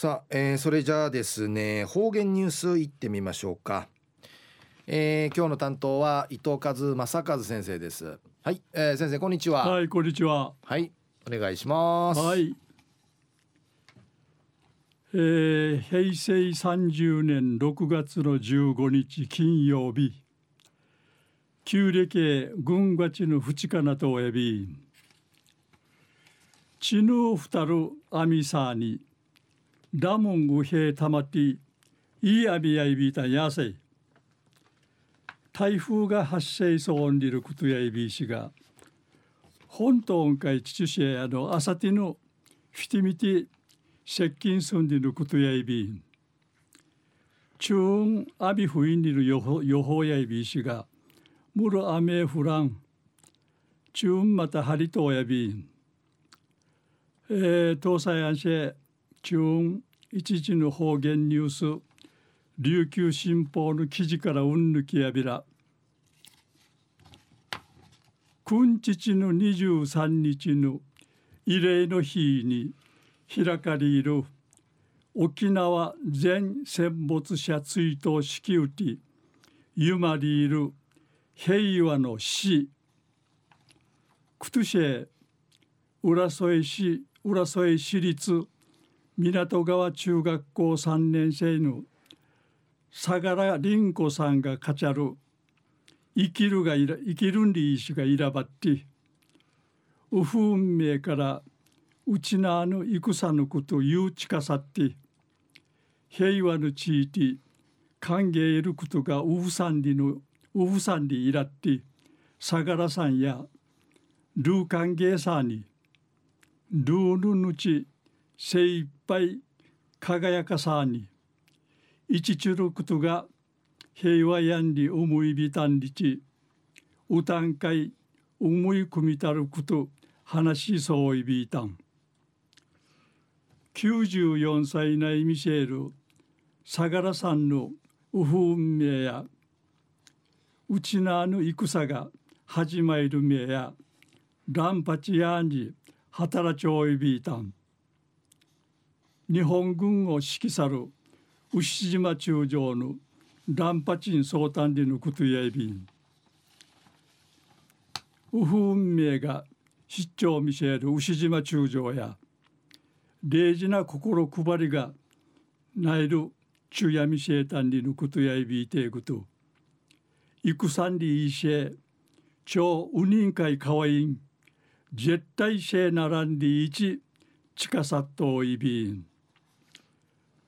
さあ、えー、それじゃあですね方言ニュースいってみましょうか、えー、今日の担当は伊藤和正和先生です。はい、えー、先生こんにちは。はいこんにちは。はいお願いします。はい。えー、平成30年6月の15日金曜日旧暦軍月の淵かなとおやび。ちぬふたるあみさにダムングヘたまっていいあびやいびたやせ台風が発生そうにいることやいびしが本島んかい父シェアの朝ティのフィティミティ接近すんでることやいびん中運アビフインにいる予報やいびしがむる雨降らん中運またハリトやびんえー、東西安市中一時の方言ニュース琉球新報の記事からうんぬきやびら。君父の23日の慰霊の日に開かれる沖縄全戦没者追悼式打ちゆまりいる平和の死。クトゥシェ浦添市浦添市立港川中学校3年生の相良凛子さんが語る生きるがいら生きるんでいしがいらばってうふ運命からうちなあの戦のことゆうちかさって平和の地域歓迎得ることがうふさんりのうふさんりいらって相良さんやルー歓迎さんにルールのち精一杯輝かさに一ちることが平和やんり思いびたんりち歌んかい思い込みたること話しそういびいたん。94歳ないミシェル相良さんのうふ運命やうちなあの戦が始まるめやランパチやんに働ちょいびいたん。日本軍を指揮さる牛島中将のランパチン総単理のことやいびん。ウフ運命が出張を見せる牛島中将や礼儀な心配りがないる中やみせたんりのことやいびいていくと戦にいいせ超ウニン会かわいん絶対せならんりいち近さっといびん。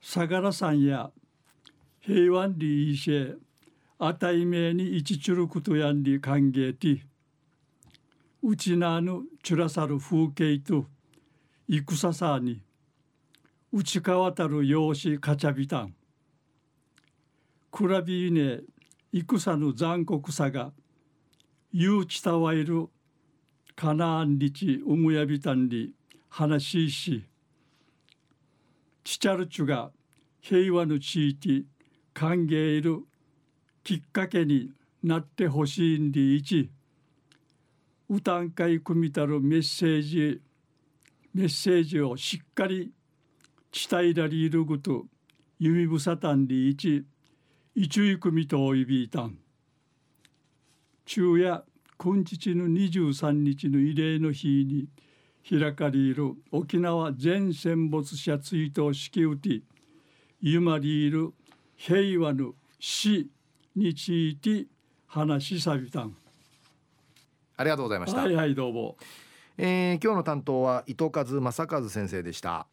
相良さんや平安里いせあたいめにいちちゅることやんり歓迎てうちなぬちゅらさる風景と戦さにうちかわたる養子かちゃびたん。くらびいね戦の残酷さがゆうちたわいるかなあんりちうむやびたんり話ししチチャルチュが平和の地域歓迎いるきっかけになってほしいんでいち歌ん会組みたるメッセージメッセージをしっかり伝えられること弓ぶさたんでいち一位組といびいたん。昼夜今日の23日の慰霊の日に開かれる沖縄全戦没者追悼式打ちゆまりいる平和の死について話しさびたん。ありがとうございました。はいはいどうも、えー、今日の担当は伊藤和正和先生でした